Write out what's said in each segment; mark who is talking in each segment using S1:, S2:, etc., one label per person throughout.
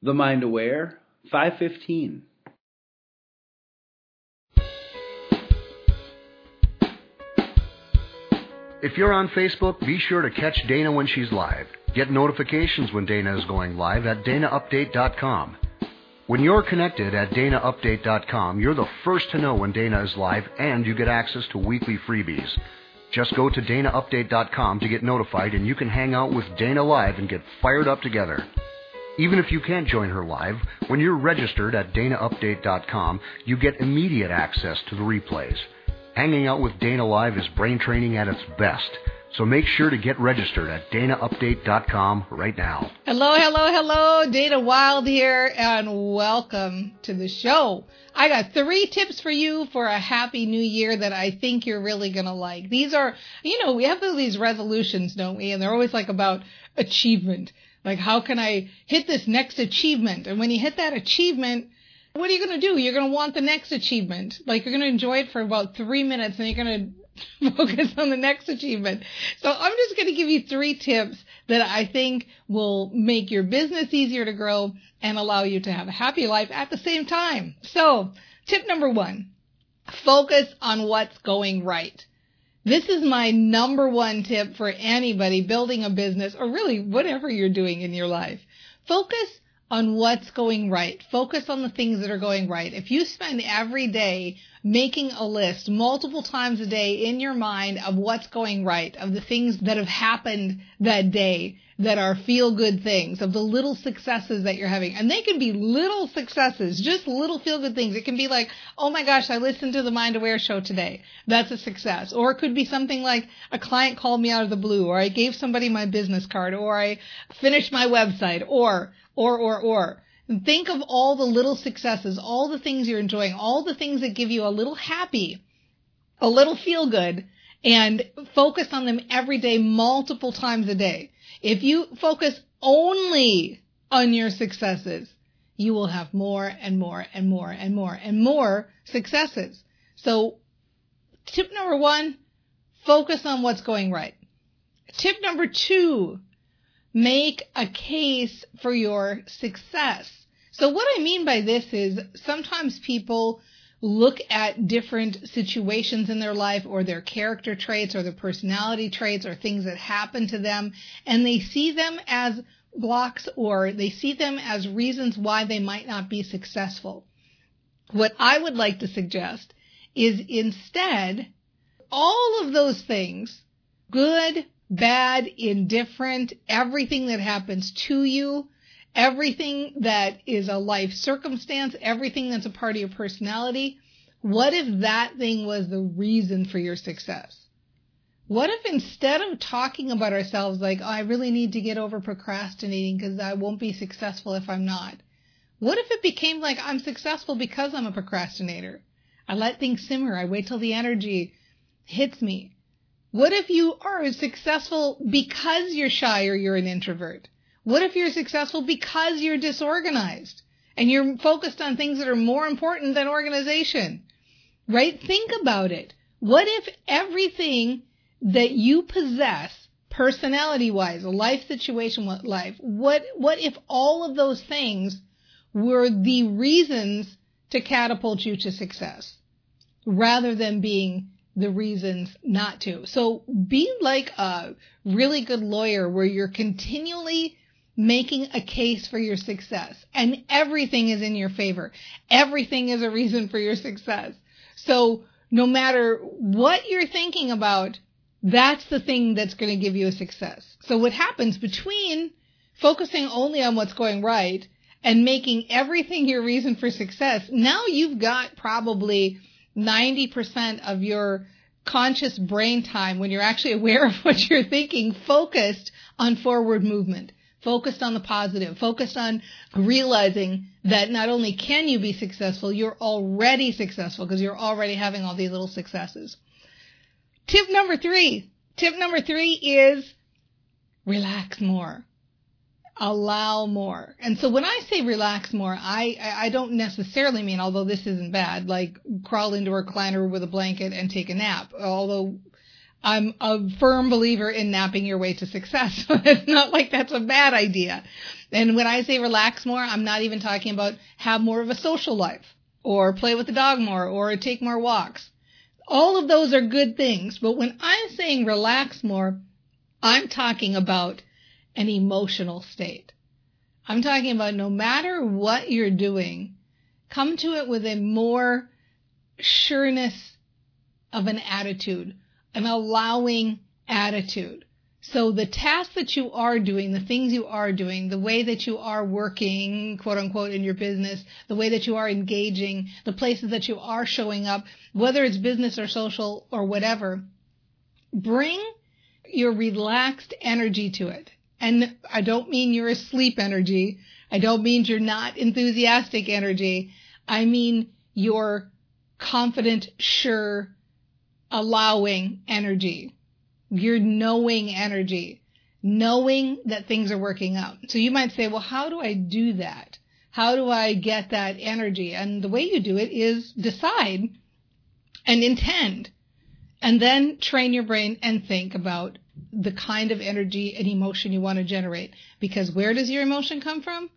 S1: The Mind Aware, 515.
S2: If you're on Facebook, be sure to catch Dana when she's live. Get notifications when Dana is going live at danaupdate.com. When you're connected at danaupdate.com, you're the first to know when Dana is live and you get access to weekly freebies. Just go to danaupdate.com to get notified and you can hang out with Dana live and get fired up together. Even if you can't join her live, when you're registered at danaupdate.com, you get immediate access to the replays. Hanging out with Dana Live is brain training at its best. So make sure to get registered at danaupdate.com right now.
S3: Hello, hello, hello. Dana Wilde here, and welcome to the show. I got three tips for you for a happy new year that I think you're really going to like. These are, you know, we have these resolutions, don't we? And they're always like about achievement. Like, how can I hit this next achievement? And when you hit that achievement, what are you going to do? You're going to want the next achievement. Like, you're going to enjoy it for about three minutes and you're going to focus on the next achievement. So I'm just going to give you three tips that I think will make your business easier to grow and allow you to have a happy life at the same time. So tip number one, focus on what's going right. This is my number one tip for anybody building a business or really whatever you're doing in your life. Focus on what's going right. Focus on the things that are going right. If you spend every day making a list multiple times a day in your mind of what's going right, of the things that have happened that day that are feel good things, of the little successes that you're having. And they can be little successes, just little feel good things. It can be like, oh my gosh, I listened to the Mind Aware show today. That's a success. Or it could be something like a client called me out of the blue, or I gave somebody my business card, or I finished my website, or, or, or, or. Think of all the little successes, all the things you're enjoying, all the things that give you a little happy, a little feel good, and focus on them every day, multiple times a day. If you focus only on your successes, you will have more and more and more and more and more successes. So tip number one, focus on what's going right. Tip number two, make a case for your success. So what I mean by this is sometimes people look at different situations in their life or their character traits or their personality traits or things that happen to them and they see them as blocks or they see them as reasons why they might not be successful. What I would like to suggest is instead all of those things, good, bad, indifferent, everything that happens to you, everything that is a life circumstance, everything that's a part of your personality, what if that thing was the reason for your success? What if instead of talking about ourselves like, oh, I really need to get over procrastinating because I won't be successful if I'm not? What if it became like I'm successful because I'm a procrastinator? I let things simmer. I wait till the energy hits me. What if you are successful because you're shy or you're an introvert? What if you're successful because you're disorganized and you're focused on things that are more important than organization? Right? Think about it. What if everything that you possess personality wise, life situation life, what, what if all of those things were the reasons to catapult you to success rather than being the reasons not to? So be like a really good lawyer where you're continually making a case for your success and everything is in your favor. Everything is a reason for your success. So no matter what you're thinking about, that's the thing that's going to give you a success. So what happens between focusing only on what's going right and making everything your reason for success, now you've got probably 90% of your conscious brain time when you're actually aware of what you're thinking focused on forward movement focused on the positive, focused on realizing that not only can you be successful, you're already successful because you're already having all these little successes. Tip number three. Tip number three is relax more. Allow more. And so when I say relax more, I, I don't necessarily mean, although this isn't bad, like crawl into a recliner with a blanket and take a nap. Although I'm a firm believer in napping your way to success. it's not like that's a bad idea. And when I say relax more, I'm not even talking about have more of a social life or play with the dog more or take more walks. All of those are good things. But when I'm saying relax more, I'm talking about an emotional state. I'm talking about no matter what you're doing, come to it with a more sureness of an attitude, an allowing attitude. So the tasks that you are doing, the things you are doing, the way that you are working, quote unquote, in your business, the way that you are engaging, the places that you are showing up, whether it's business or social or whatever, bring your relaxed energy to it. And I don't mean your asleep energy. I don't mean you're not enthusiastic energy. I mean your confident, sure, allowing energy your knowing energy, knowing that things are working out. So you might say, well, how do I do that? How do I get that energy? And the way you do it is decide and intend and then train your brain and think about the kind of energy and emotion you want to generate. Because where does your emotion come from?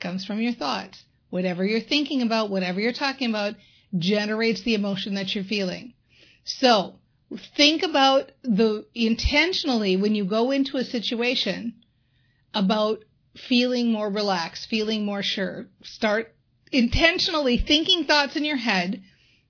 S3: Comes from your thoughts. Whatever you're thinking about, whatever you're talking about, generates the emotion that you're feeling. So think about the intentionally when you go into a situation about feeling more relaxed, feeling more sure. Start intentionally thinking thoughts in your head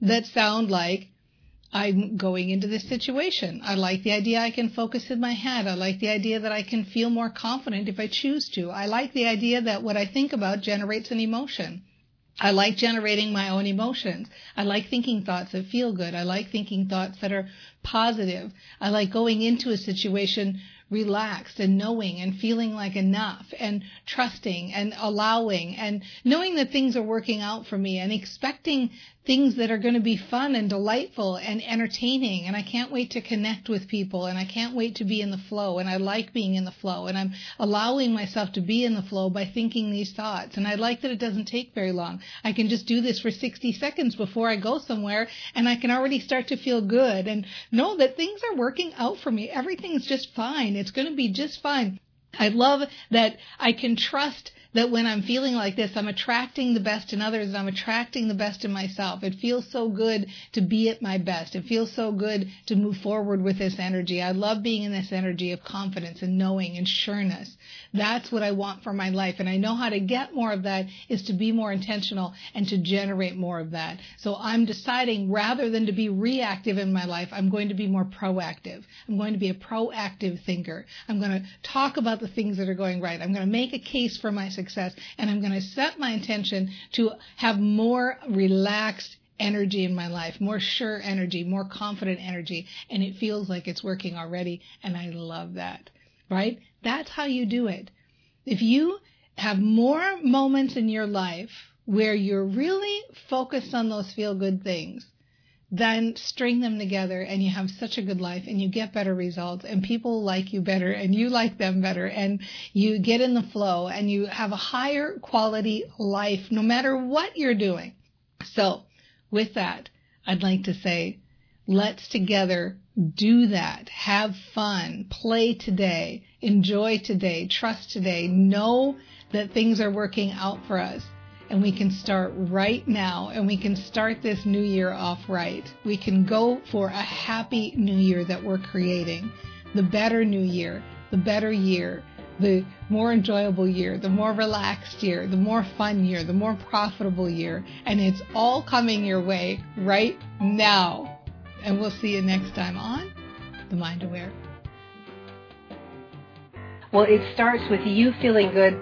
S3: that sound like, I'm going into this situation. I like the idea I can focus in my head. I like the idea that I can feel more confident if I choose to. I like the idea that what I think about generates an emotion. I like generating my own emotions. I like thinking thoughts that feel good. I like thinking thoughts that are positive. I like going into a situation relaxed and knowing and feeling like enough and trusting and allowing and knowing that things are working out for me and expecting things that are going to be fun and delightful and entertaining. And I can't wait to connect with people and I can't wait to be in the flow. And I like being in the flow and I'm allowing myself to be in the flow by thinking these thoughts. And I like that it doesn't take very long. I can just do this for 60 seconds before I go somewhere and I can already start to feel good and know that things are working out for me. Everything's just fine. It's going to be just fine. I love that I can trust that when I'm feeling like this, I'm attracting the best in others. I'm attracting the best in myself. It feels so good to be at my best. It feels so good to move forward with this energy. I love being in this energy of confidence and knowing and sureness. That's what I want for my life. And I know how to get more of that is to be more intentional and to generate more of that. So I'm deciding rather than to be reactive in my life, I'm going to be more proactive. I'm going to be a proactive thinker. I'm going to talk about the things that are going right. I'm going to make a case for my success and I'm going to set my intention to have more relaxed energy in my life, more sure energy, more confident energy, and it feels like it's working already, and I love that, right? That's how you do it. If you have more moments in your life where you're really focused on those feel good things, then string them together and you have such a good life and you get better results and people like you better and you like them better and you get in the flow and you have a higher quality life no matter what you're doing. So with that, I'd like to say, let's together do that. Have fun. Play today. Enjoy today. Trust today. Know that things are working out for us. And we can start right now and we can start this new year off right. We can go for a happy new year that we're creating. The better new year, the better year, the more enjoyable year, the more relaxed year, the more fun year, the more profitable year. And it's all coming your way right now and we'll see you next time on The Mind Aware.
S4: Well, it starts with you feeling good.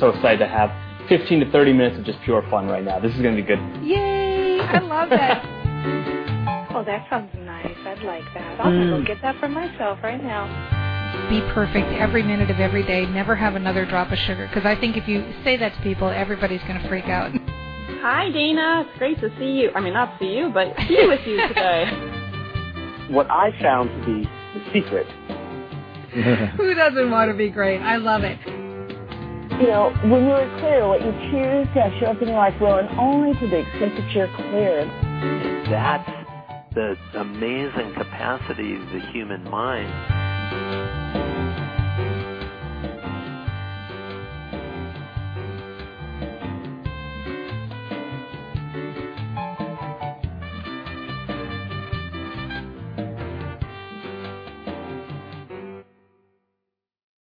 S5: So excited to have 15 to 30 minutes of just pure fun right now. This is going to be good.
S4: Yay! I love that.
S6: oh, that sounds nice. I'd like that. I'll mm. go get that for myself right now.
S3: Be perfect every minute of every day. Never have another drop of sugar. Because I think if you say that to people, everybody's going to freak out.
S6: Hi, Dana. It's great to see you. I mean, not see you, but be with you today.
S5: what I found to be the secret.
S3: Who doesn't want to be great? I love it.
S7: You know, when you're clear, what you choose to show up in your life will, and only to the extent that you're clear.
S5: That's
S8: the amazing capacity of the human mind.